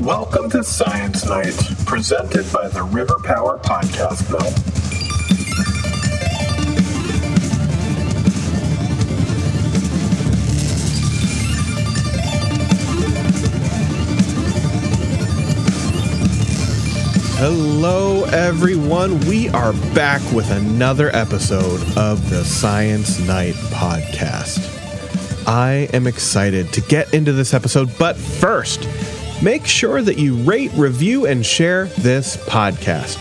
Welcome to Science Night, presented by the River Power Podcast Mill. Hello, everyone. We are back with another episode of the Science Night podcast. I am excited to get into this episode, but first, make sure that you rate, review, and share this podcast.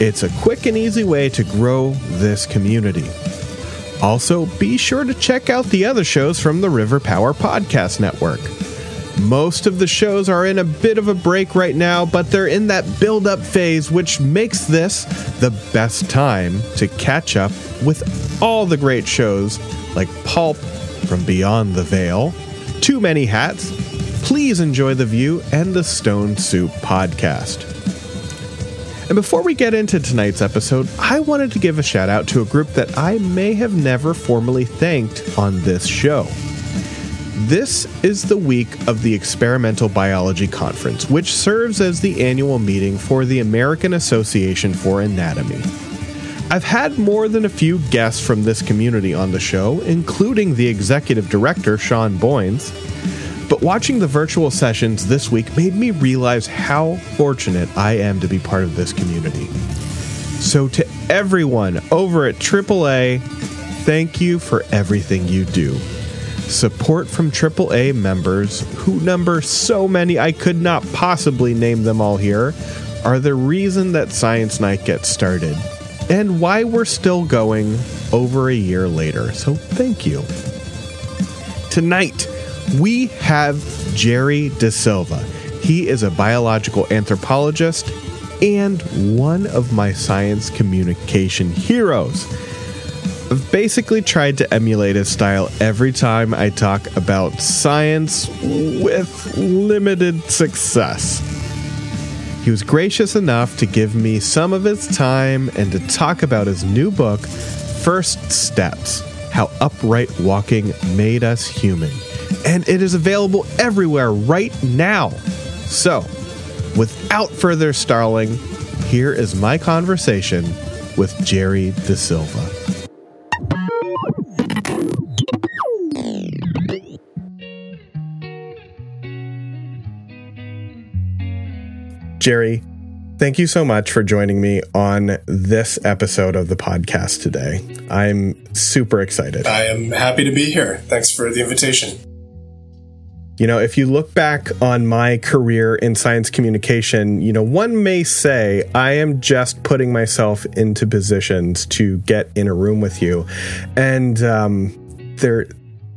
It's a quick and easy way to grow this community. Also, be sure to check out the other shows from the River Power Podcast Network. Most of the shows are in a bit of a break right now, but they're in that build up phase, which makes this the best time to catch up with all the great shows like Pulp from Beyond the Veil, Too Many Hats, Please Enjoy the View, and the Stone Soup podcast. And before we get into tonight's episode, I wanted to give a shout out to a group that I may have never formally thanked on this show. This is the week of the Experimental Biology Conference, which serves as the annual meeting for the American Association for Anatomy. I've had more than a few guests from this community on the show, including the executive director, Shawn Boynes. But watching the virtual sessions this week made me realize how fortunate I am to be part of this community. So, to everyone over at AAA, thank you for everything you do. Support from AAA members, who number so many I could not possibly name them all here, are the reason that Science Night gets started and why we're still going over a year later. So thank you. Tonight, we have Jerry DeSilva. He is a biological anthropologist and one of my science communication heroes. I've basically tried to emulate his style every time I talk about science with limited success. He was gracious enough to give me some of his time and to talk about his new book, First Steps How Upright Walking Made Us Human. And it is available everywhere right now. So, without further stalling, here is my conversation with Jerry DeSilva. Jerry, thank you so much for joining me on this episode of the podcast today. I'm super excited. I am happy to be here. Thanks for the invitation. You know, if you look back on my career in science communication, you know, one may say I am just putting myself into positions to get in a room with you. And um, they're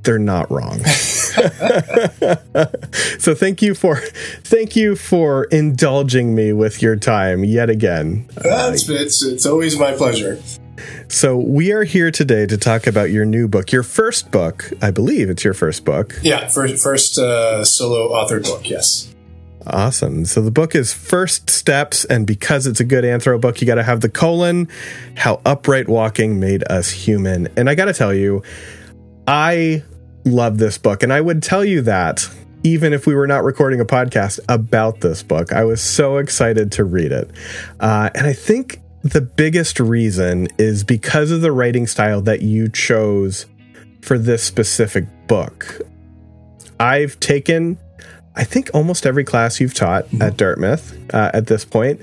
they're not wrong. so thank you for thank you for indulging me with your time yet again. That's uh, it's it's always my pleasure. So we are here today to talk about your new book, your first book, I believe it's your first book. Yeah, first first uh, solo authored book. Yes. Awesome. So the book is First Steps, and because it's a good anthro book, you got to have the colon, How Upright Walking Made Us Human. And I got to tell you, I love this book. And I would tell you that even if we were not recording a podcast about this book. I was so excited to read it. Uh, and I think the biggest reason is because of the writing style that you chose for this specific book. I've taken, I think, almost every class you've taught mm-hmm. at Dartmouth uh, at this point,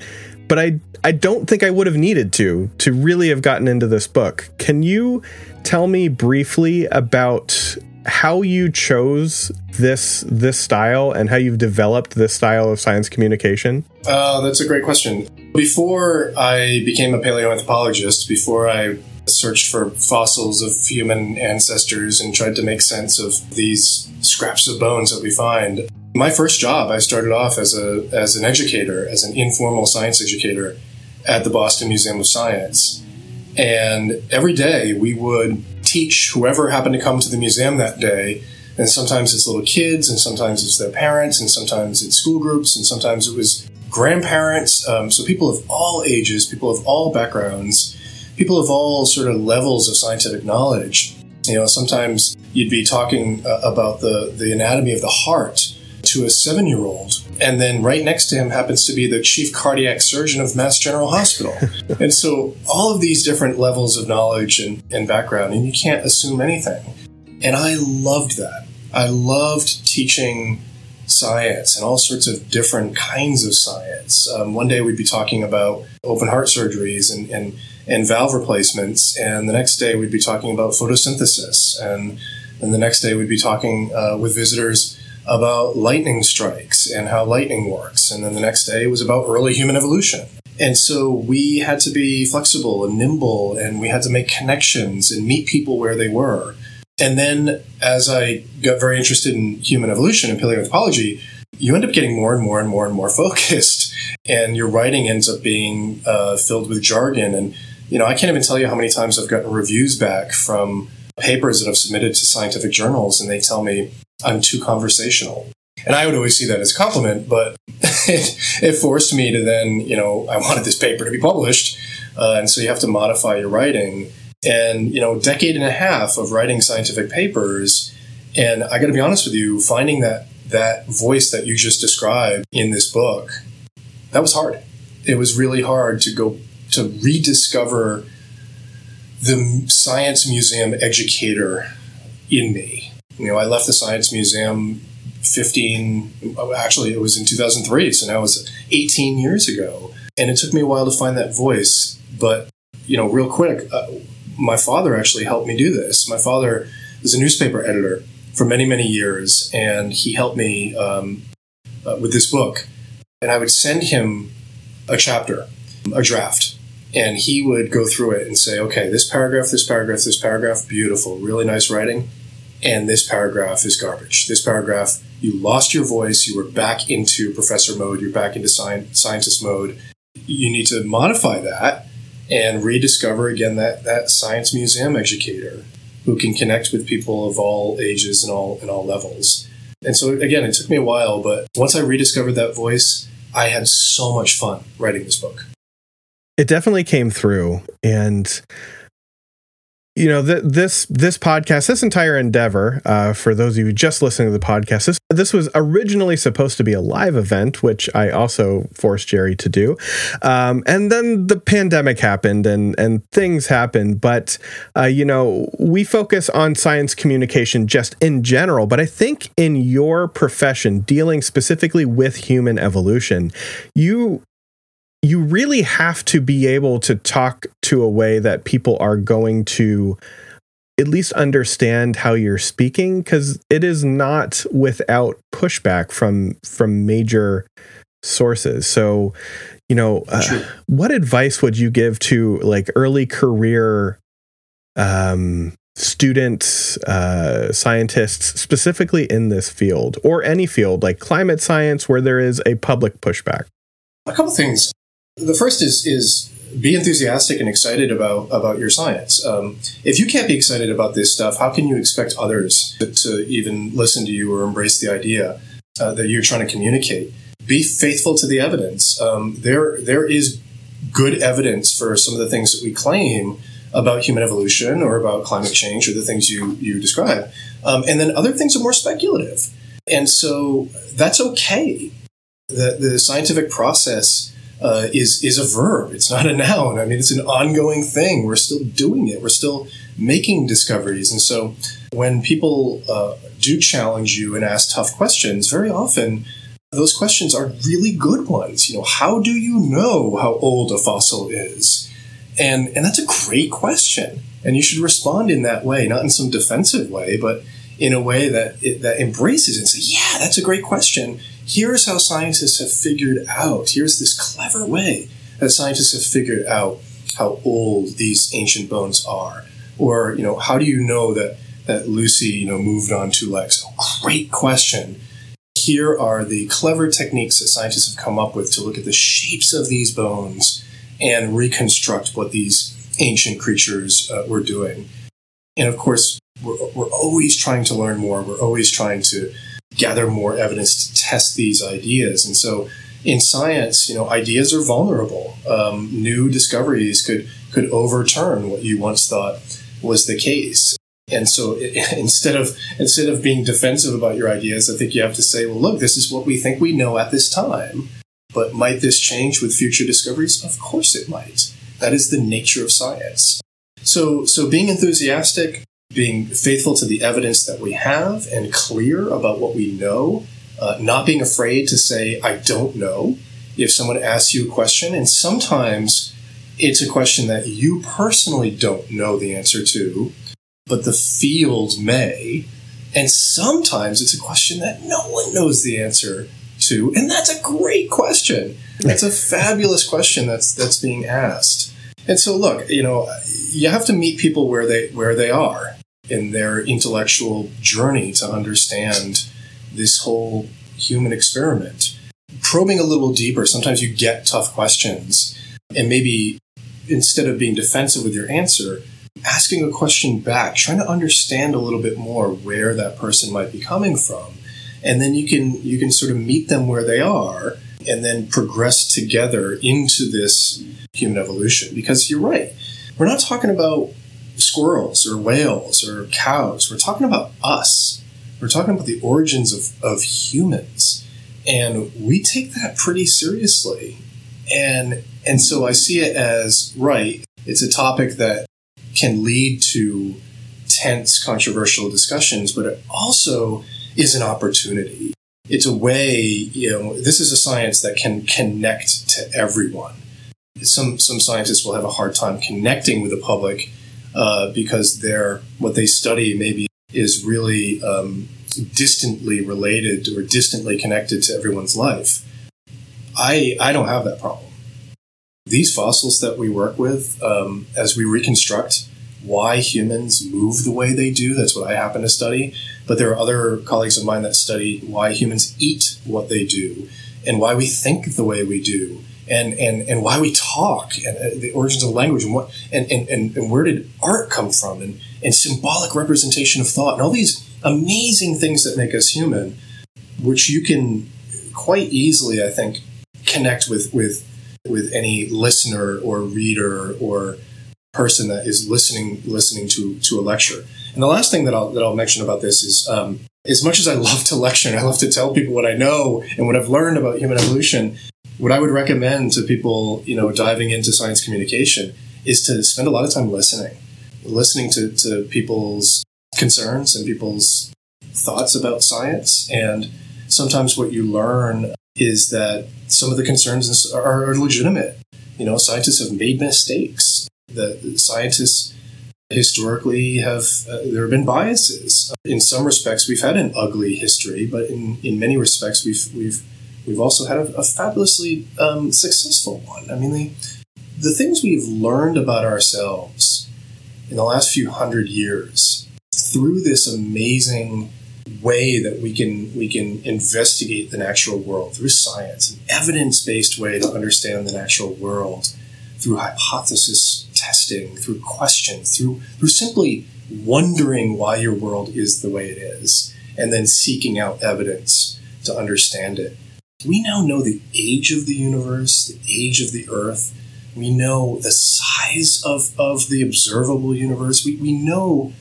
but I I don't think I would have needed to to really have gotten into this book. Can you tell me briefly about how you chose this this style and how you've developed this style of science communication? Uh, that's a great question. Before I became a paleoanthropologist, before I searched for fossils of human ancestors and tried to make sense of these scraps of bones that we find, my first job I started off as a as an educator, as an informal science educator at the Boston Museum of Science. And every day we would teach whoever happened to come to the museum that day. And sometimes it's little kids, and sometimes it's their parents, and sometimes it's school groups, and sometimes it was grandparents. Um, so people of all ages, people of all backgrounds, people of all sort of levels of scientific knowledge. You know, sometimes you'd be talking uh, about the, the anatomy of the heart to a seven year old. And then right next to him happens to be the chief cardiac surgeon of Mass General Hospital. and so all of these different levels of knowledge and, and background, and you can't assume anything. And I loved that. I loved teaching science and all sorts of different kinds of science. Um, one day we'd be talking about open heart surgeries and, and, and valve replacements, and the next day we'd be talking about photosynthesis, and, and the next day we'd be talking uh, with visitors about lightning strikes and how lightning works, and then the next day it was about early human evolution. And so we had to be flexible and nimble, and we had to make connections and meet people where they were. And then as I got very interested in human evolution and paleoanthropology, you end up getting more and more and more and more focused. And your writing ends up being uh, filled with jargon. And, you know, I can't even tell you how many times I've gotten reviews back from papers that I've submitted to scientific journals, and they tell me I'm too conversational. And I would always see that as a compliment, but it, it forced me to then, you know, I wanted this paper to be published. Uh, and so you have to modify your writing and you know decade and a half of writing scientific papers and i got to be honest with you finding that that voice that you just described in this book that was hard. It was really hard to go to rediscover the science museum educator in me. You know i left the science museum 15 actually it was in 2003 so now it's 18 years ago. And it took me a while to find that voice but you know real quick uh, my father actually helped me do this. My father was a newspaper editor for many, many years, and he helped me um, uh, with this book. And I would send him a chapter, a draft, and he would go through it and say, okay, this paragraph, this paragraph, this paragraph, beautiful, really nice writing. And this paragraph is garbage. This paragraph, you lost your voice, you were back into professor mode, you're back into science, scientist mode. You need to modify that and rediscover again that, that science museum educator who can connect with people of all ages and all and all levels. And so again, it took me a while, but once I rediscovered that voice, I had so much fun writing this book. It definitely came through and you know th- this this podcast this entire endeavor uh, for those of you just listening to the podcast this, this was originally supposed to be a live event which i also forced jerry to do. Um, and then the pandemic happened and and things happened. But uh, you know we focus on science communication just in general. But i think in your profession dealing specifically with human evolution you you really have to be able to talk to a way that people are going to at least understand how you're speaking because it is not without pushback from from major sources. So you know uh, what advice would you give to like early career um students uh scientists specifically in this field or any field like climate science where there is a public pushback? A couple things the first is is be enthusiastic and excited about about your science. Um, if you can't be excited about this stuff, how can you expect others to, even listen to you or embrace the idea uh, that you're trying to communicate? Be faithful to the evidence. Um, there there is good evidence for some of the things that we claim about human evolution or about climate change or the things you you describe, um, and then other things are more speculative, and so that's okay. The the scientific process uh, is is a verb. It's not a noun. I mean, it's an ongoing thing. We're still doing it. We're still making discoveries. And so, when people uh, do challenge you and ask tough questions, very often those questions are really good ones. You know, how do you know how old a fossil is? And and that's a great question. And you should respond in that way, not in some defensive way, but in a way that it, that embraces and say, "Yeah, that's a great question." Here's how scientists have figured out, here's this clever way that scientists have figured out how old these ancient bones are. Or, you know, how do you know that, that Lucy, you know, moved on two legs? Great question. Here are the clever techniques that scientists have come up with to look at the shapes of these bones and reconstruct what these ancient creatures uh, were doing. And of course, we're, we're always trying to learn more. We're always trying to gather more evidence to test these ideas. And so in science, you know, ideas are vulnerable. Um, new discoveries could could overturn what you once thought was the case. And so instead of instead of being defensive about your ideas, I think you have to say, well, look, this is what we think we know at this time. But might this change with future discoveries? Of course it might. That is the nature of science. So so being enthusiastic, being faithful to the evidence that we have and clear about what we know, uh, not being afraid to say, I don't know, if someone asks you a question. And sometimes it's a question that you personally don't know the answer to, but the field may. And sometimes it's a question that no one knows the answer to, and that's a great question. That's a fabulous question that's that's being asked. And so, look, you know, you have to meet people where they where they are in their intellectual journey to understand this whole human experiment. Probing a little deeper, sometimes you get tough questions, and maybe instead of being defensive with your answer, asking a question back, trying to understand a little bit more where that person might be coming from. And then you can you can sort of meet them where they are and then progress together into this human evolution. Because you're right. We're not talking about squirrels or whales or cows. We're talking about us. We're talking about the origins of, of humans. And we take that pretty seriously. And and so I see it as right, it's a topic that can lead to tense, controversial discussions, but it also is an opportunity. It's a way, you know, this is a science that can connect to everyone. Some some scientists will have a hard time connecting with the public uh, because what they study maybe is really um, distantly related or distantly connected to everyone's life. I I don't have that problem these fossils that we work with, um, as we reconstruct why humans move the way they do, that's what I happen to study. But there are other colleagues of mine that study why humans eat what they do and why we think the way we do. And, and, and why we talk and uh, the origins of language and what and, and, and, and where did art come from and, and symbolic representation of thought and all these amazing things that make us human, which you can quite easily, I think, connect with with with any listener or reader or person that is listening listening to to a lecture. And the last thing that I'll that I'll mention about this is um, as much as I love to lecture and I love to tell people what I know and what I've learned about human evolution, what I would recommend to people, you know, diving into science communication is to spend a lot of time listening, listening to, to people's concerns and people's thoughts about science. And sometimes what you learn is that some of the concerns are legitimate. You know, scientists have made mistakes. The scientists historically have uh, there have been biases. In some respects, we've had an ugly history, but in, in many respects, we've we've we've also had a, a fabulously um, successful one. I mean, the the things we've learned about ourselves in the last few hundred years through this amazing way that we can we can investigate the natural world through science, an evidence-based way to understand the natural world through hypothesis testing, through questions, through through simply wondering why your world is the way it is, and then seeking out evidence to understand it. We now know the age of the universe, the age of the earth. We know the size of, of the observable universe. We, we know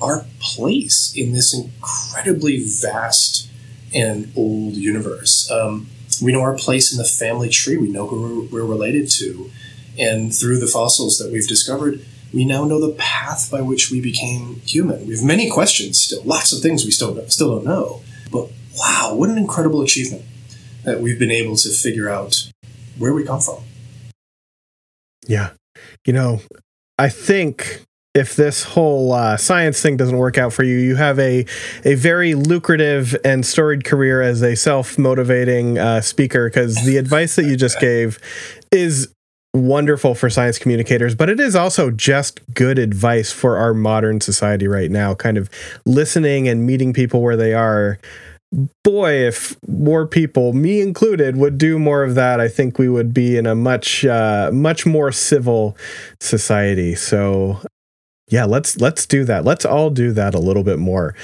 our place in this incredibly vast and old universe. Um, we know our place in the family tree. We know who we're, we're related to. And through the fossils that we've discovered, we now know the path by which we became human. We have many questions still, lots of things we still still don't know. But wow, what an incredible achievement that we've been able to figure out where we come from. Yeah. You know, I think if this whole uh, science thing doesn't work out for you, you have a a very lucrative and storied career as a self motivating uh, speaker. Because the advice that you just gave is wonderful for science communicators, but it is also just good advice for our modern society right now. Kind of listening and meeting people where they are. Boy, if more people, me included, would do more of that, I think we would be in a much, uh, much more civil society. So yeah let's let's do that let's all do that a little bit more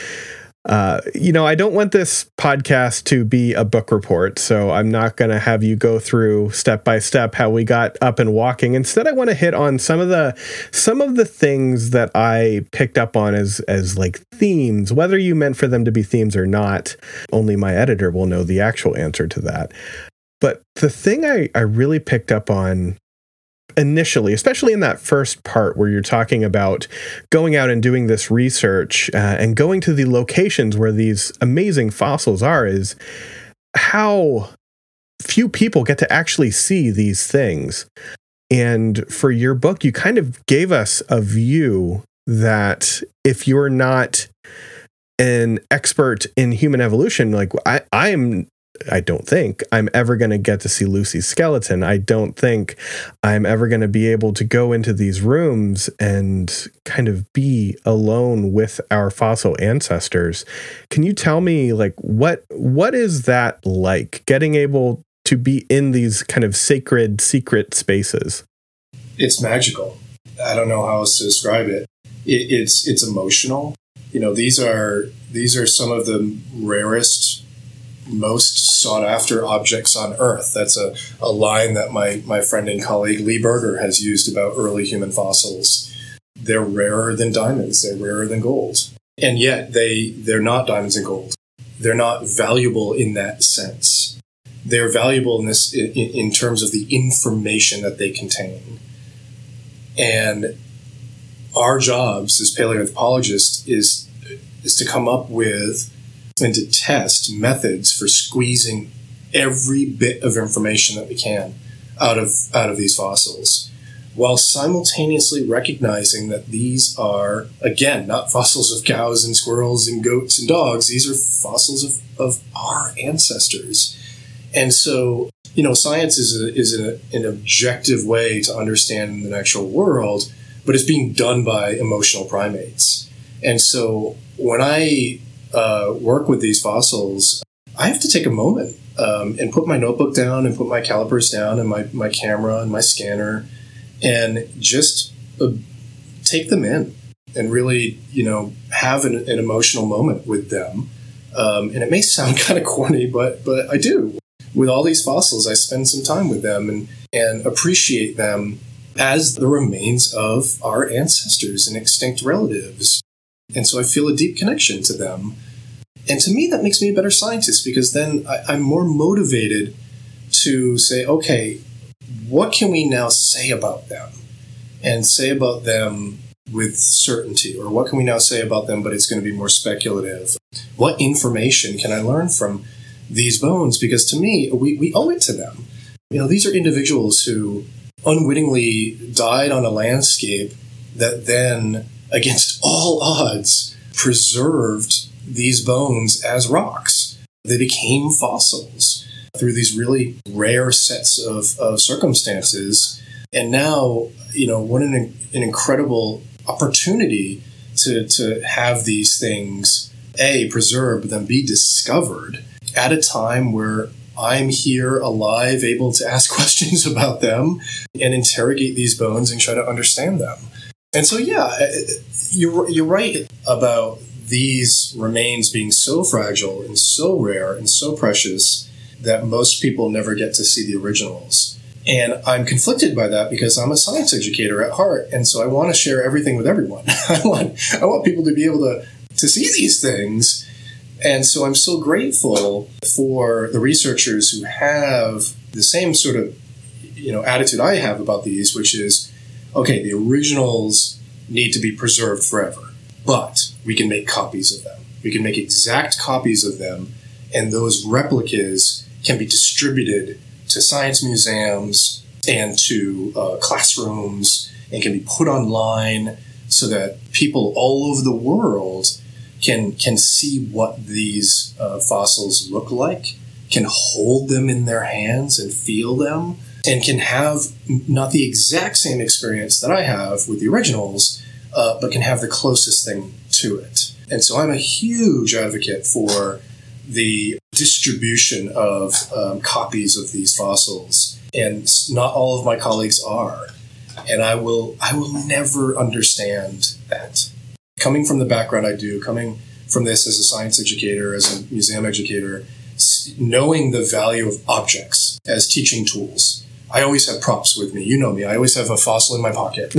Uh, you know, I don't want this podcast to be a book report, so I'm not going to have you go through step by step how we got up and walking. Instead, I want to hit on some of the some of the things that I picked up on as as like themes, whether you meant for them to be themes or not. Only my editor will know the actual answer to that. But the thing I, I really picked up on initially, especially in that first part where you're talking about going out and doing this research uh, and going to the locations where these amazing fossils are, is how few people get to actually see these things. And for your book, you kind of gave us a view that if you're not an expert in human evolution, like I, I am I don't think I'm ever going to get to see Lucy's skeleton. I don't think I'm ever going to be able to go into these rooms and kind of be alone with our fossil ancestors. Can you tell me like what what is that like getting able to be in these kind of sacred secret spaces? It's magical. I don't know how else to describe it. it it's it's emotional. You know, these are these are some of the rarest most sought after objects on Earth. That's a, a line that my, my friend and colleague Lee Berger has used about early human fossils. They're rarer than diamonds, they're rarer than gold. And yet they, they're not diamonds and gold. They're not valuable in that sense. They're valuable in this in, in terms of the information that they contain. And our jobs as paleoanthropologists is is to come up with and to test methods for squeezing every bit of information that we can out of out of these fossils while simultaneously recognizing that these are again not fossils of cows and squirrels and goats and dogs. These are fossils of, of our ancestors. And so you know science is, a, is a, an objective way to understand the natural world but it's being done by emotional primates. And so when i uh, work with these fossils, I have to take a moment um, and put my notebook down and put my calipers down and my, my camera and my scanner and just uh, take them in and really, you know, have an, an emotional moment with them. Um, and it may sound kind of corny, but but I do. With all these fossils, I spend some time with them and and appreciate them as the remains of our ancestors and extinct relatives. And so I feel a deep connection to them. And to me, that makes me a better scientist because then I, am more motivated to say, okay, what can we now say about them? And say about them with certainty? Or what can we now say about them, but it's going to be more speculative? What information can I learn from these bones? Because to me, we, we owe it to them. You know, these are individuals who unwittingly died on a landscape that then against all odds, preserved these bones as rocks. They became fossils through these really rare sets of, of circumstances. And now, you know, what an, an incredible opportunity to, to have these things, A, preserved, then be discovered at a time where I'm here alive, able to ask questions about them and interrogate these bones and try to understand them. And so, yeah, you're, you're right about these remains being so fragile and so rare and so precious that most people never get to see the originals. And I'm conflicted by that because I'm a science educator at heart, and so I want to share everything with everyone. I want I want people to be able to to see these things. And so I'm so grateful for the researchers who have the same sort of you know attitude I have about these, which is okay, the originals need to be preserved forever, but we can make copies of them. We can make exact copies of them, and those replicas can be distributed to science museums and to uh, classrooms and can be put online so that people all over the world can can see what these uh, fossils look like, can hold them in their hands and feel them, and can have not the exact same experience that I have with the originals, uh, but can have the closest thing to it. And so I'm a huge advocate for the distribution of um, copies of these fossils, and not all of my colleagues are. And I will, I will never understand that. Coming from the background I do, coming from this as a science educator, as a museum educator, knowing the value of objects as teaching tools. I always have props with me. You know me. I always have a fossil in my pocket.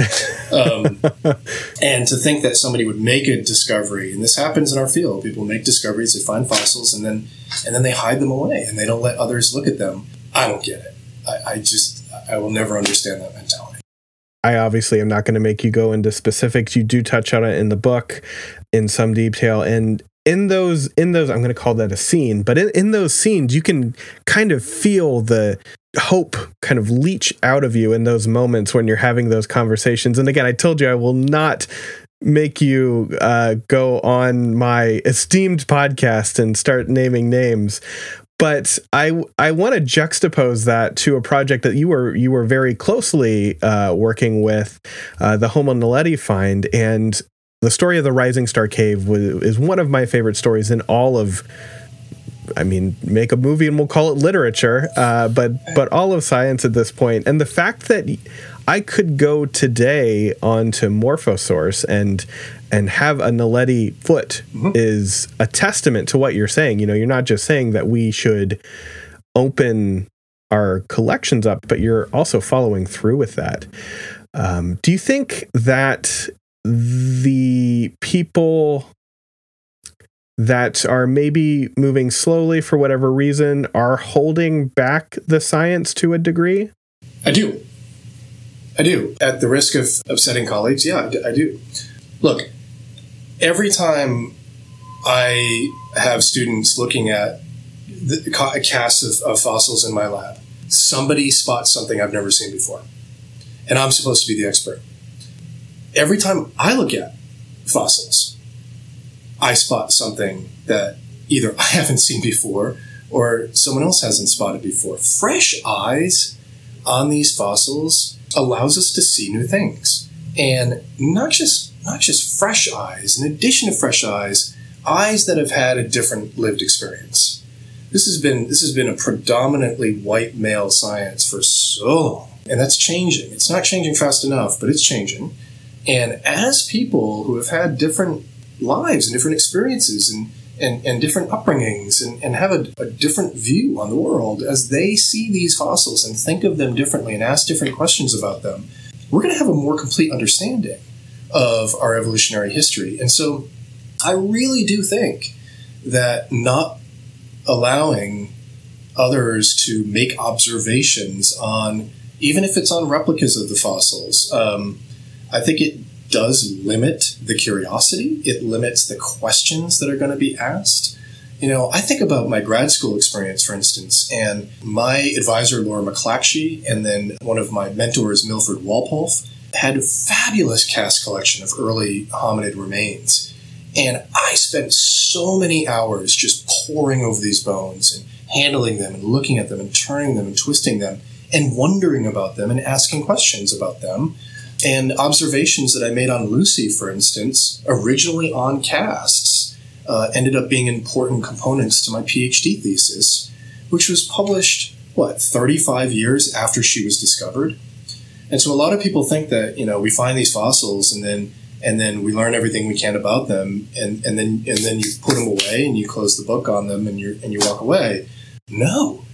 Um, and to think that somebody would make a discovery, and this happens in our field, people make discoveries, they find fossils, and then and then they hide them away, and they don't let others look at them. I don't get it. I, I just I will never understand that mentality. I obviously am not going to make you go into specifics. You do touch on it in the book in some detail, and in those in those I'm going to call that a scene, but in, in those scenes you can kind of feel the hope kind of leach out of you in those moments when you're having those conversations. And again, I told you I will not make you uh, go on my esteemed podcast and start naming names. But I I want to juxtapose that to a project that you were you were very closely uh, working with, uh, the Homo naledi find, and the story of the Rising Star Cave was, is one of my favorite stories in all of I mean, make a movie and we'll call it literature, uh, but but all of science at this point, and the fact that I could go today onto Morphosource and and have a Naledi foot mm-hmm. is a testament to what you're saying. You know, you're not just saying that we should open our collections up, but you're also following through with that. Um, do you think that the people that are maybe moving slowly for whatever reason are holding back the science to a degree? I do. I do. At the risk of upsetting colleagues, yeah, I do. Look, every time I have students looking at the, a cast of, of fossils in my lab, somebody spots something I've never seen before. And I'm supposed to be the expert. Every time I look at fossils, I spot something that either I haven't seen before or someone else hasn't spotted before. Fresh eyes on these fossils allows us to see new things. And not just not just fresh eyes, in addition to fresh eyes, eyes that have had a different lived experience. This has been this has been a predominantly white male science for so long. And that's changing. It's not changing fast enough, but it's changing. And as people who have had different lives and different experiences and, and, and different upbringings and, and have a, a different view on the world as they see these fossils and think of them differently and ask different questions about them, we're going to have a more complete understanding of our evolutionary history. And so I really do think that not allowing others to make observations on, even if it's on replicas of the fossils, um, I think it does limit the curiosity. It limits the questions that are going to be asked. You know, I think about my grad school experience, for instance, and my advisor, Laura MacLatchy, and then one of my mentors, Milford Wolpoff, had a fabulous cast collection of early hominid remains. And I spent so many hours just poring over these bones and handling them and looking at them and turning them and twisting them and wondering about them and asking questions about them and observations that I made on Lucy, for instance, originally on casts, uh, ended up being important components to my PhD thesis, which was published, what, 35 years after she was discovered? And so a lot of people think that, you know, we find these fossils and then and then we learn everything we can about them and, and then and then you put them away and you close the book on them and you and you walk away. No.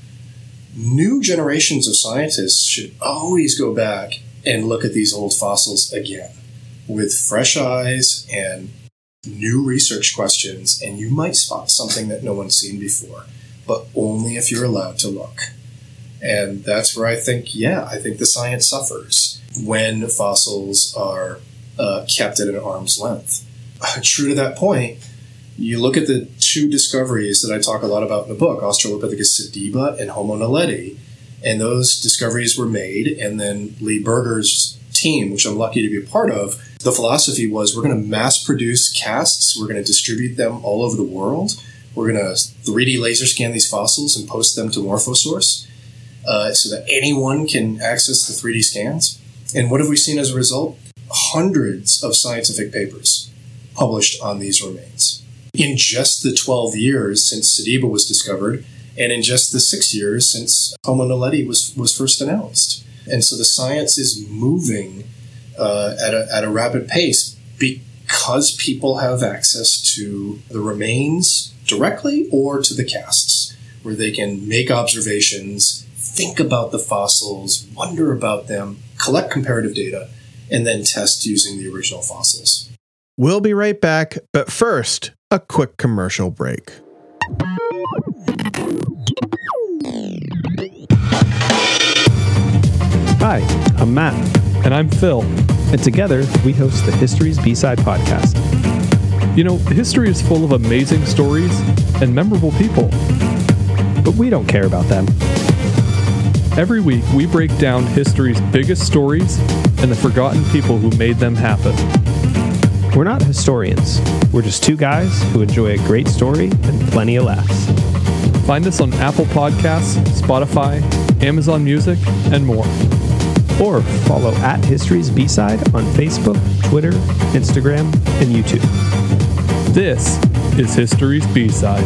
New generations of scientists should always go back and look at these old fossils again with fresh eyes and new research questions, and you might spot something that no one's seen before, but only if you're allowed to look. And that's where I think, yeah, I think the science suffers when fossils are uh, kept at an arm's length. True to that point, you look at the two discoveries that I talk a lot about in the book, Australopithecus sediba and Homo naledi, and those discoveries were made. And then Lee Berger's team, which I'm lucky to be a part of, the philosophy was we're going to mass produce casts, we're going to distribute them all over the world. We're going to 3D laser scan these fossils and post them to Morphosource uh, so that anyone can access the 3D scans. And what have we seen as a result? Hundreds of scientific papers published on these remains. In just the 12 years since Sediba was discovered, and in just the six years since Homo naledi was, was first announced. And so the science is moving uh, at, a, at a rapid pace because people have access to the remains directly or to the casts, where they can make observations, think about the fossils, wonder about them, collect comparative data, and then test using the original fossils. We'll be right back, but first, a quick commercial break. Hi, I'm Matt. And I'm Phil. And together, we host the History's B-Side podcast. You know, history is full of amazing stories and memorable people. But we don't care about them. Every week, we break down history's biggest stories and the forgotten people who made them happen. We're not historians. We're just two guys who enjoy a great story and plenty of laughs. Find us on Apple Podcasts, Spotify, Amazon Music, and more. Or follow at History's B-Side on Facebook, Twitter, Instagram, and YouTube. This is History's B-Side.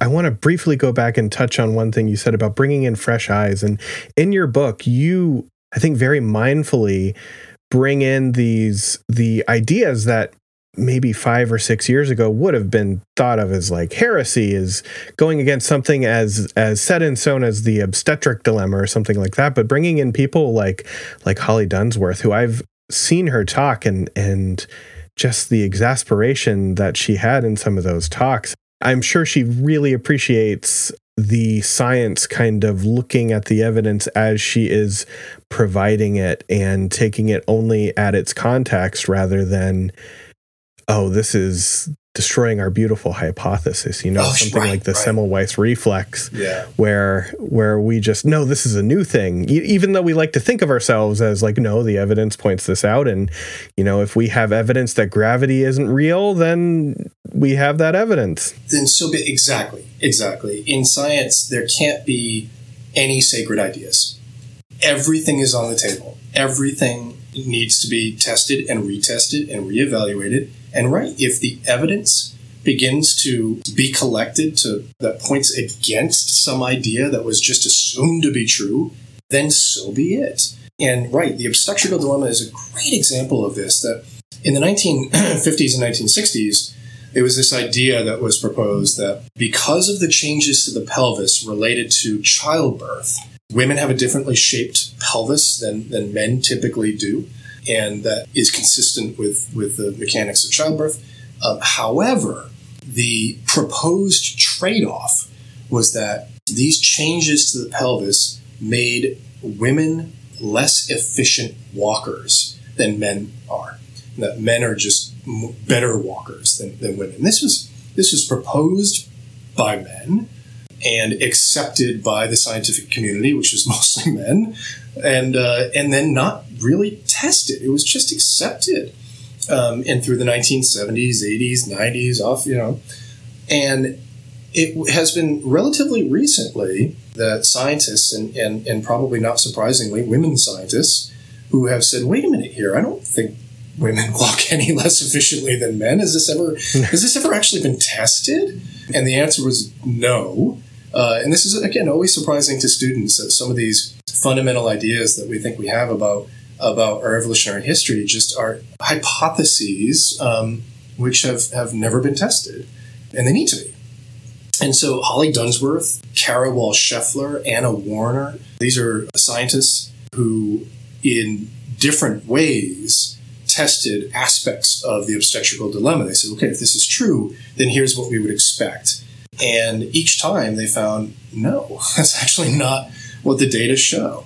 I want to briefly go back and touch on one thing you said about bringing in fresh eyes. And in your book, you, I think, very mindfully bring in these the ideas that maybe five or six years ago would have been thought of as like heresy is going against something as as set in stone as the obstetric dilemma or something like that. But bringing in people like like holly dunsworth who i've seen her talk and and just the exasperation that she had in some of those talks i'm sure she really appreciates the science kind of looking at the evidence as she is providing it and taking it only at its context rather than oh, this is destroying our beautiful hypothesis, you know, Oh, something right, like the right. Semmelweis reflex, Yeah. where where we just no, this is a new thing, E- even though we like to think of ourselves as like, no, the evidence points this out, and you know, if we have evidence that gravity isn't real, then we have that evidence. Then so be exactly, exactly. In science, there can't be any sacred ideas. Everything is on the table. Everything needs to be tested and retested and reevaluated. And right, if the evidence begins to be collected to that points against some idea that was just assumed to be true, then so be it. And right, the obstetrical dilemma is a great example of this. That in the 1950s and 1960s, it was this idea that was proposed that because of the changes to the pelvis related to childbirth, women have a differently shaped pelvis than, than men typically do, and that is consistent with, with the mechanics of childbirth. Um, however, the proposed trade off was that these changes to the pelvis made women less efficient walkers than men are. That men are just better walkers than, than women. This was this was proposed by men and accepted by the scientific community, which was mostly men, and uh, and then not really tested. It was just accepted, um, and through the 1970s, 80s, 90s, off you know, and it has been relatively recently that scientists and, and, and probably not surprisingly women scientists who have said wait a minute here i don't think women walk any less efficiently than men. Has this ever has this ever actually been tested? And the answer was no. Uh, and this is again always surprising to students that some of these fundamental ideas that we think we have about about our evolutionary history just are hypotheses um, which have, have never been tested and they need to be and so Holly Dunsworth, Cara Wall-Scheffler, Anna Warrener, these are scientists who, in different ways, tested aspects of the obstetrical dilemma. They said, okay, if this is true, then here's what we would expect. And each time they found, no, that's actually not what the data show.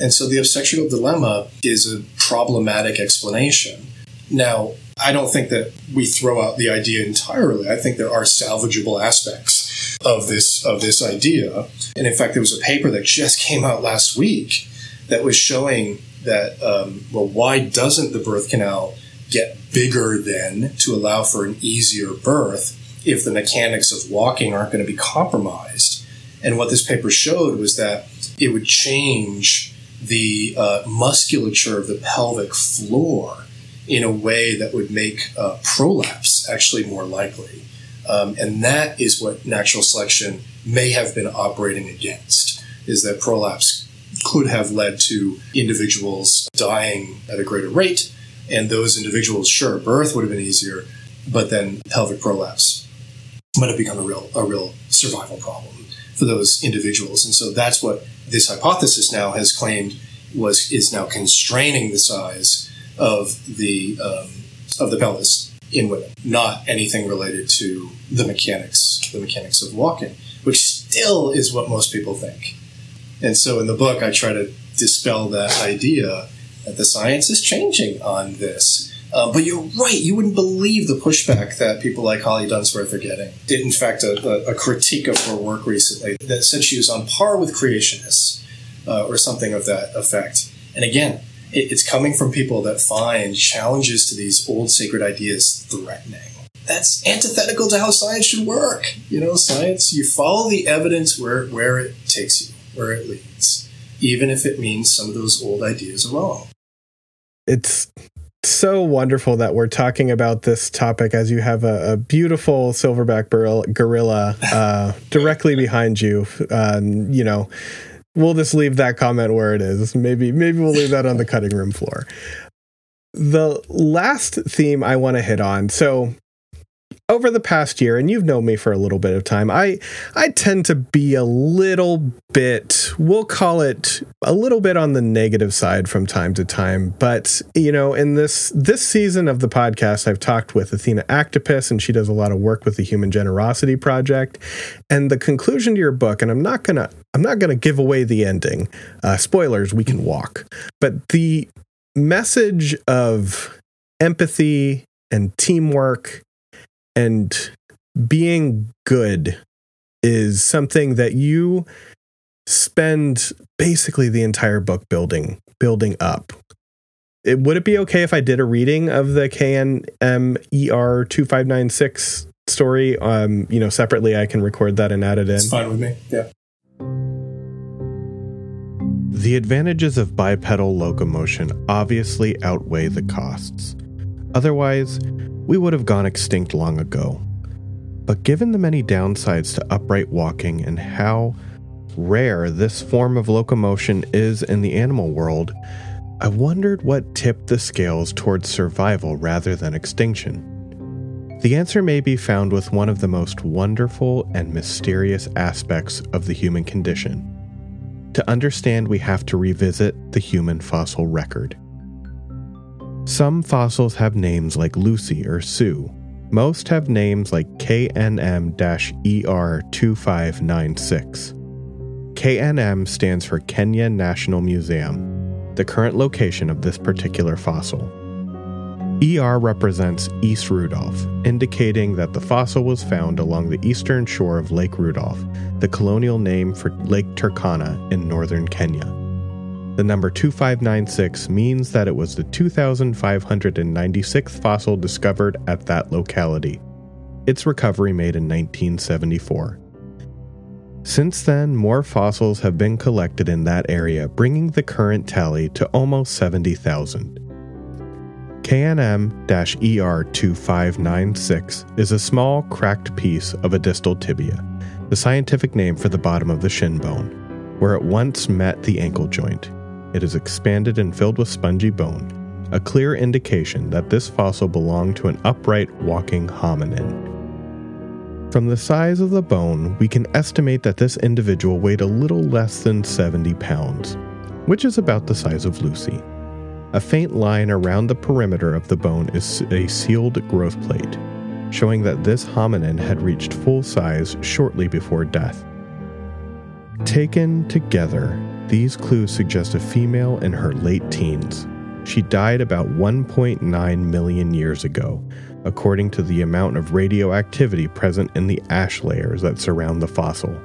And so the obstetrical dilemma is a problematic explanation. Now, I don't think that we throw out the idea entirely. I think there are salvageable aspects of this of this idea. And in fact, there was a paper that just came out last week that was showing that um, well, why doesn't the birth canal get bigger then to allow for an easier birth if the mechanics of walking aren't going to be compromised? And what this paper showed was that it would change the uh, musculature of the pelvic floor in a way that would make uh, prolapse actually more likely. Um, and that is what natural selection may have been operating against, is that prolapse could have led to individuals dying at a greater rate. And those individuals, sure, birth would have been easier, but then pelvic prolapse might have become a real, a real survival problem for those individuals. And so that's what this hypothesis now has claimed was is now constraining the size of the um, of the pelvis in women, not anything related to the mechanics, the mechanics of walking, which still is what most people think. And so in the book, I try to dispel that idea that the science is changing on this. Uh, but you're right, you wouldn't believe the pushback that people like Holly Dunsworth are getting. Did, in fact, a, a, critique of her work recently that said she was on par with creationists uh, or something of that effect. And again, it, it's coming from people that find challenges to these old sacred ideas threatening. That's antithetical to how science should work. You know, science, you follow the evidence where, where it takes you, where it leads, even if it means some of those old ideas are wrong. It's so wonderful that we're talking about this topic as you have a, a beautiful silverback gorilla uh, directly behind you. Um, you know, we'll just leave that comment where it is. Maybe maybe we'll leave that on the cutting room floor. The last theme I want to hit on. So over the past year, and you've known me for a little bit of time, I I tend to be a little bit, we'll call it a little bit on the negative side from time to time. But you know, in this this season of the podcast, I've talked with Athena Aktipis, and she does a lot of work with the Human Generosity Project. And the conclusion to your book, and I'm not gonna I'm not gonna give away the ending. Uh, spoilers, we can walk. But the message of empathy and teamwork and being good is something that you spend basically the entire book building building up. It, would it be okay if I did a reading of the KNMER two five nine six story? Um, you know, separately, I can record that and add it in. It's fine with me. Yeah. The advantages of bipedal locomotion obviously outweigh the costs. Otherwise, we would have gone extinct long ago. But given the many downsides to upright walking and how rare this form of locomotion is in the animal world, I wondered what tipped the scales towards survival rather than extinction. The answer may be found with one of the most wonderful and mysterious aspects of the human condition. To understand, we have to revisit the human fossil record. Some fossils have names like Lucy or Sue. Most have names like KNM ER2596. KNM stands for Kenya National Museum, the current location of this particular fossil. ER represents East Rudolph, indicating that the fossil was found along the eastern shore of Lake Rudolph, the colonial name for Lake Turkana in northern Kenya. The number 2596 means that it was the 2596th fossil discovered at that locality. Its recovery made in 1974. Since then, more fossils have been collected in that area, bringing the current tally to almost 70,000. KNM ER 2596 is a small, cracked piece of a distal tibia, the scientific name for the bottom of the shin bone, where it once met the ankle joint. It is expanded and filled with spongy bone, a clear indication that this fossil belonged to an upright walking hominin. From the size of the bone, we can estimate that this individual weighed a little less than 70 pounds, which is about the size of Lucy. A faint line around the perimeter of the bone is a sealed growth plate, showing that this hominin had reached full size shortly before death. Taken together, these clues suggest a female in her late teens. She died about 1.9 million years ago, according to the amount of radioactivity present in the ash layers that surround the fossil.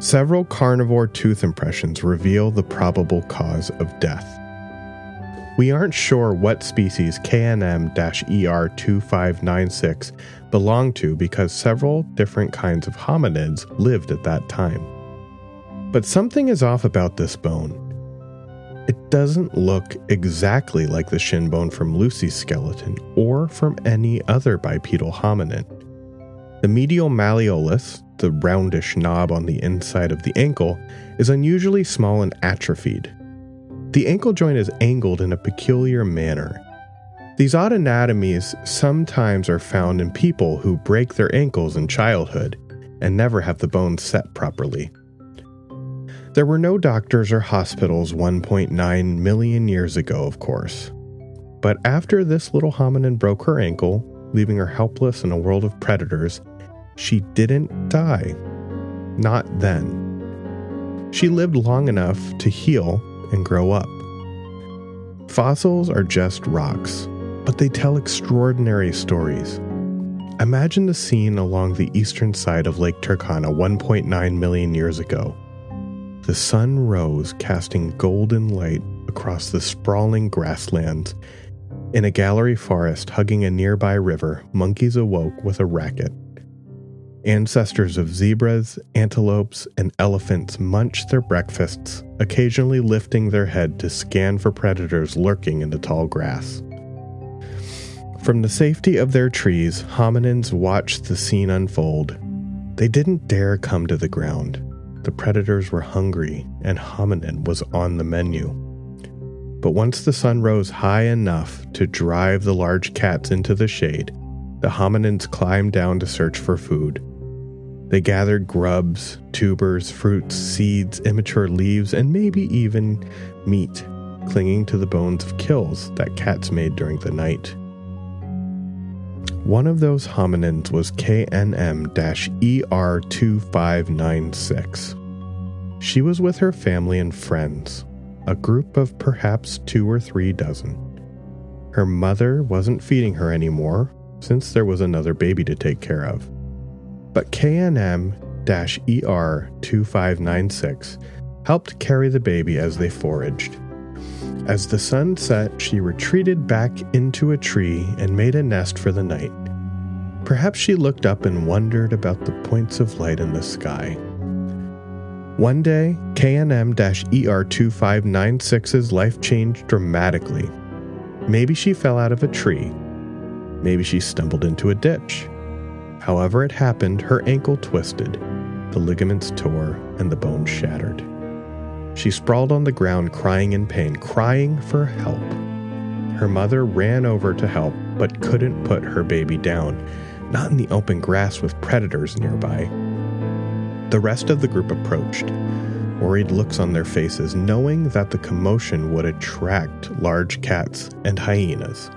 Several carnivore tooth impressions reveal the probable cause of death. We aren't sure what species KNM ER 2596 belonged to because several different kinds of hominids lived at that time. But something is off about this bone. It doesn't look exactly like the shin bone from Lucy's skeleton or from any other bipedal hominin. The medial malleolus, the roundish knob on the inside of the ankle, is unusually small and atrophied. The ankle joint is angled in a peculiar manner. These odd anatomies sometimes are found in people who break their ankles in childhood and never have the bones set properly. There were no doctors or hospitals 1.9 million years ago, of course. But after this little hominin broke her ankle, leaving her helpless in a world of predators, she didn't die. Not then. She lived long enough to heal and grow up. Fossils are just rocks, but they tell extraordinary stories. Imagine the scene along the eastern side of Lake Turkana 1.9 million years ago. The sun rose, casting golden light across the sprawling grasslands. In a gallery forest hugging a nearby river, monkeys awoke with a racket. Ancestors of zebras, antelopes, and elephants munched their breakfasts, occasionally lifting their head to scan for predators lurking in the tall grass. From the safety of their trees, hominins watched the scene unfold. They didn't dare come to the ground. The predators were hungry, and hominin was on the menu. But once the sun rose high enough to drive the large cats into the shade, the hominins climbed down to search for food. They gathered grubs, tubers, fruits, seeds, immature leaves, and maybe even meat, clinging to the bones of kills that cats made during the night. One of those hominins was KNM ER2596. She was with her family and friends, a group of perhaps two or three dozen. Her mother wasn't feeding her anymore since there was another baby to take care of. But KNM ER2596 helped carry the baby as they foraged. As the sun set, she retreated back into a tree and made a nest for the night. Perhaps she looked up and wondered about the points of light in the sky. One day, KNM ER2596's life changed dramatically. Maybe she fell out of a tree. Maybe she stumbled into a ditch. However, it happened, her ankle twisted, the ligaments tore, and the bones shattered. She sprawled on the ground, crying in pain, crying for help. Her mother ran over to help, but couldn't put her baby down, not in the open grass with predators nearby. The rest of the group approached, worried looks on their faces, knowing that the commotion would attract large cats and hyenas.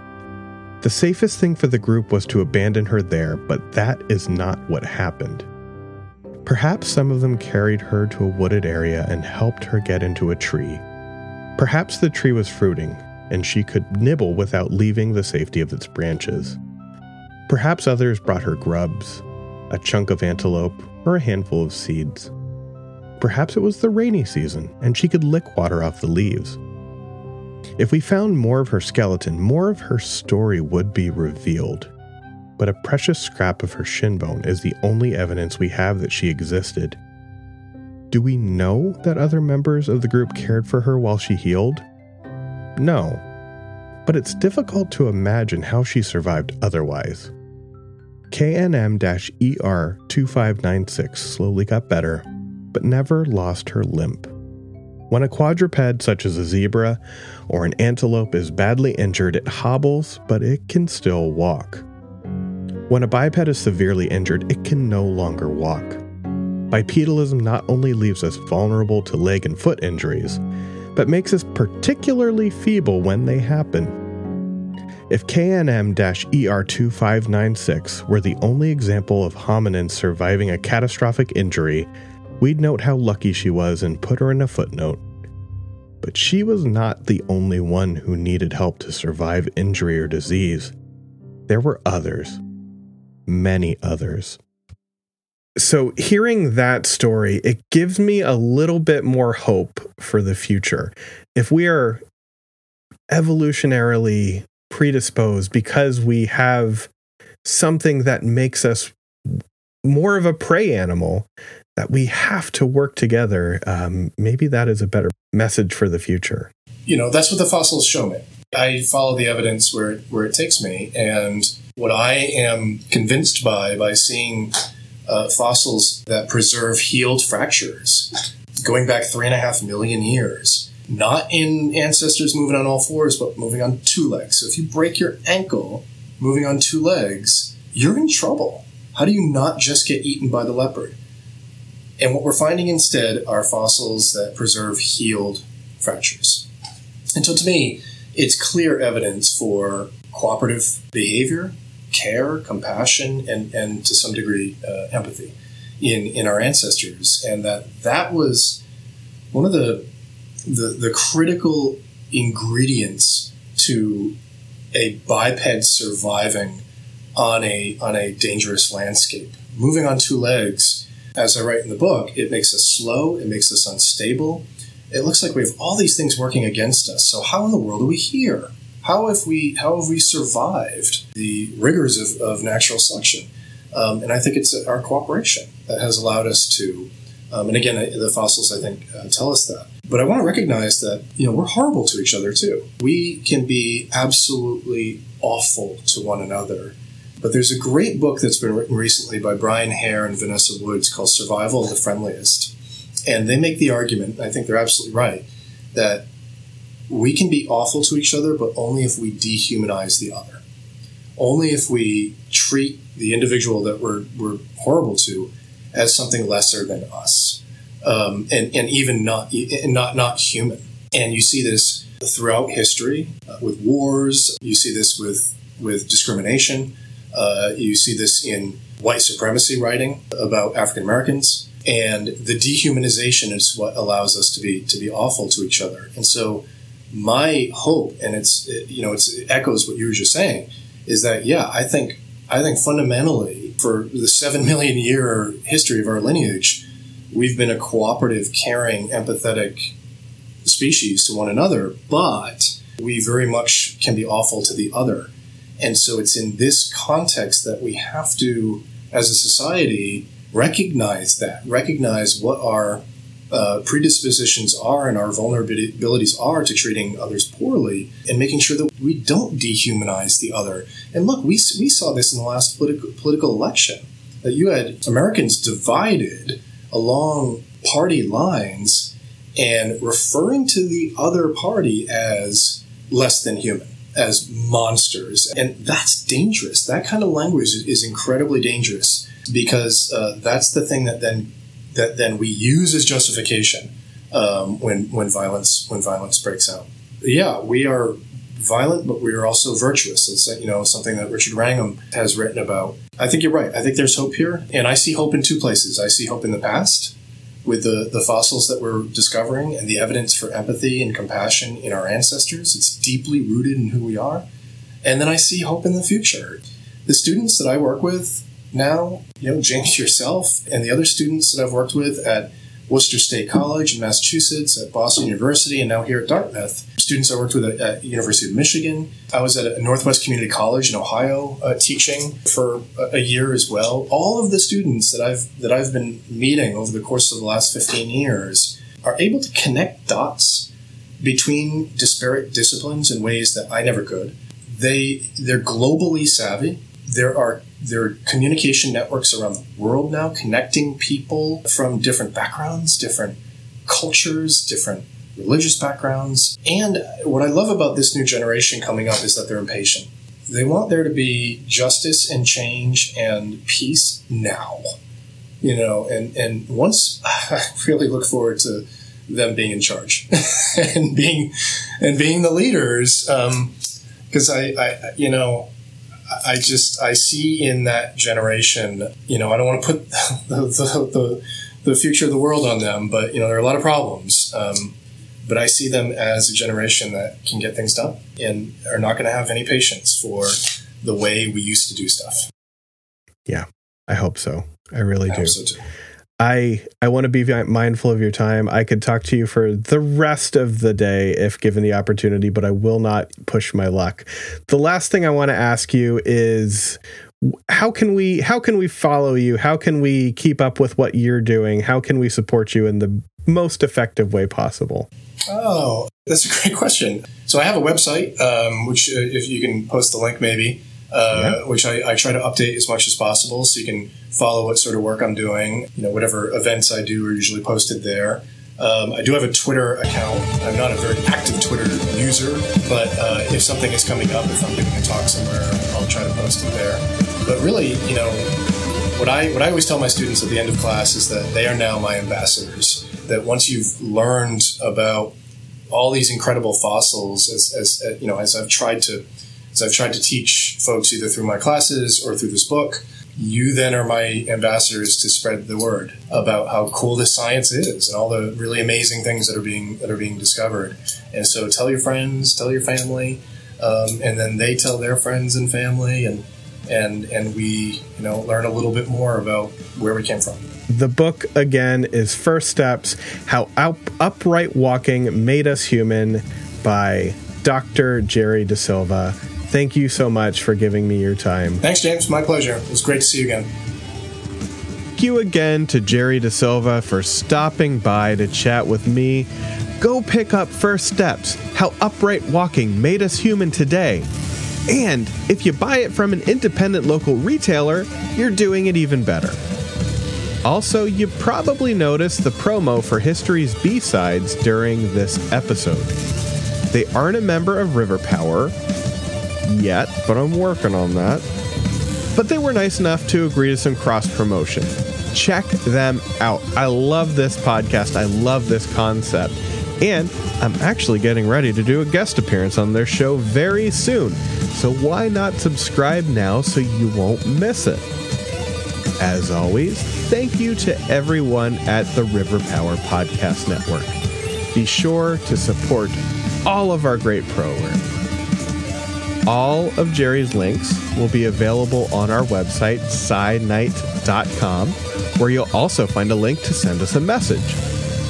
The safest thing for the group was to abandon her there, but that is not what happened. Perhaps some of them carried her to a wooded area and helped her get into a tree. Perhaps the tree was fruiting, and she could nibble without leaving the safety of its branches. Perhaps others brought her grubs, a chunk of antelope, or a handful of seeds. Perhaps it was the rainy season, and she could lick water off the leaves. If we found more of her skeleton, more of her story would be revealed but a precious scrap of her shin bone is the only evidence we have that she existed. Do we know that other members of the group cared for her while she healed? No, but it's difficult to imagine how she survived otherwise. KNM ER 2596 slowly got better, but never lost her limp. When a quadruped, such as a zebra or an antelope, is badly injured, it hobbles, but it can still walk. When a biped is severely injured, it can no longer walk. Bipedalism not only leaves us vulnerable to leg and foot injuries, but makes us particularly feeble when they happen. If KNM ER2596 were the only example of hominins surviving a catastrophic injury, we'd note how lucky she was and put her in a footnote. But she was not the only one who needed help to survive injury or disease. There were others many others. So, hearing that story, it gives me a little bit more hope for the future. If we are evolutionarily predisposed because we have something that makes us more of a prey animal, that we have to work together, um, maybe that is a better message for the future. You know, that's what the fossils show me. I follow the evidence where it, where it takes me, and what I am convinced by by seeing uh, fossils that preserve healed fractures going back three and a half million years, not in ancestors moving on all fours, but moving on two legs. So if you break your ankle moving on two legs, you're in trouble. How do you not just get eaten by the leopard? And what we're finding instead are fossils that preserve healed fractures. And so to me, it's clear evidence for cooperative behavior, care, compassion, and, and to some degree, uh, empathy in, in our ancestors. And that that was one of the, the, the critical ingredients to a biped surviving on a, on a dangerous landscape. Moving on two legs, as I write in the book, it makes us slow, it makes us unstable, it looks like we have all these things working against us. So how in the world are we here? How have we how have we survived the rigors of, of natural selection? Um, and I think it's our cooperation that has allowed us to. Um, and again, the fossils I think uh, tell us that. But I want to recognize that you know we're horrible to each other too. We can be absolutely awful to one another. But there's a great book that's been written recently by Brian Hare and Vanessa Woods called Survival of the Friendliest and they make the argument, I think they're absolutely right, that we can be awful to each other, but only if we dehumanize the other. Only if we treat the individual that we're, we're horrible to as something lesser than us, um, and, and even not, not, not human. And you see this throughout history uh, with wars, you see this with, with discrimination, uh, you see this in white supremacy writing about African Americans and the dehumanization is what allows us to be to be awful to each other. And so, my hope, and it's it, you know it's, it echoes what you were just saying, is that yeah, I think I think fundamentally for the seven million year history of our lineage, we've been a cooperative, caring, empathetic species to one another, but we very much can be awful to the other. And so it's in this context that we have to, as a society, recognize that, recognize what our uh, predispositions are and our vulnerabilities are to treating others poorly and making sure that we don't dehumanize the other. And look, we, we saw this in the last political, political election that you had Americans divided along party lines and referring to the other party as less than human as monsters. And that's dangerous. That kind of language is incredibly dangerous because uh, that's the thing that then that then we use as justification um, when when violence when violence breaks out. Yeah, we are violent, but we are also virtuous. It's you know something that Richard Wrangham has written about. I think you're right. I think there's hope here, and I see hope in two places. I see hope in the past with the, the fossils that we're discovering and the evidence for empathy and compassion in our ancestors. It's deeply rooted in who we are. And then I see hope in the future. The students that I work with now, you know, James yourself and the other students that I've worked with at Worcester State College in Massachusetts, at Boston University, and now here at Dartmouth. Students I worked with at, the University of Michigan. I was at a Northwest Community College in Ohio uh, teaching for a, a year as well. All of the students that I've that I've been meeting over the course of the last 15 years are able to connect dots between disparate disciplines in ways that I never could. They they're globally savvy. There are there are communication networks around the world now connecting people from different backgrounds, different cultures, different religious backgrounds. And what I love about this new generation coming up is that they're impatient. They want there to be justice and change and peace now. You know, and, and once I really look forward to them being in charge and being and being the leaders. because um, I, I, you know, I just I see in that generation, you know, I don't want to put the, the, the, future of the world on them, but you know, there are a lot of problems. Um, but I see them as a generation that can get things done and are not going to have any patience for the way we used to do stuff. Yeah, I hope so. I really I do. So I I want to be mindful of your time. I could talk to you for the rest of the day if given the opportunity, but I will not push my luck. The last thing I want to ask you is how can we how can we follow you? How can we keep up with what you're doing? How can we support you in the most effective way possible? Oh, that's a great question. So I have a website, um, which uh, if you can post the link maybe, uh, Yeah. which I, I try to update as much as possible, so you can follow what sort of work I'm doing. You know, whatever events I do are usually posted there. Um, I do have a Twitter account. I'm not a very active Twitter user, but uh, if something is coming up, if I'm giving a talk somewhere, I'll try to post it there. But really, you know, what I what I always tell my students at the end of class is that they are now my ambassadors. That once you've learned about all these incredible fossils, as, as uh, you know, as I've tried to as I've tried to teach folks either through my classes or through this book, you then are my ambassadors to spread the word about how cool this science is and all the really amazing things that are being that are being discovered. And so, tell your friends, tell your family, um, and then they tell their friends and family, and and and we you know learn a little bit more about where we came from. The book again is First Steps How Up- Upright Walking Made Us Human by Dr. Jerry DeSilva. Thank you so much for giving me your time. Thanks, James. My pleasure. It was great to see you again. Thank you again to Jerry DeSilva for stopping by to chat with me. Go pick up First Steps How Upright Walking Made Us Human Today. And if you buy it from an independent local retailer, you're doing it even better. Also, you probably noticed the promo for History's B sides during this episode. They aren't a member of River Power yet, but I'm working on that but they were nice enough to agree to some cross promotion. Check them out. I love this podcast. I love this concept. And I'm actually getting ready to do a guest appearance on their show very soon. So why not subscribe now so you won't miss it? As always, thank you to everyone at the River Power Podcast Network. Be sure to support all of our great programs. All of Jerry's links will be available on our website, sidenight.com, where you'll also find a link to send us a message.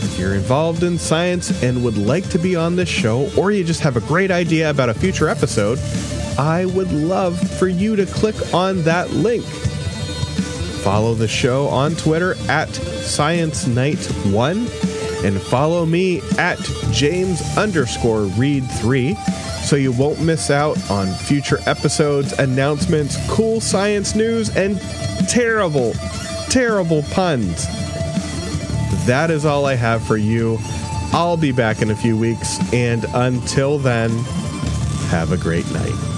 If you're involved in science and would like to be on this show, or you just have a great idea about a future episode, I would love for you to click on that link. Follow the show on Twitter at Science Night One, and follow me at James underscore Read Three, so you won't miss out on future episodes, announcements, cool science news, and terrible, terrible puns. That is all I have for you. I'll be back in a few weeks, and until then, have a great night.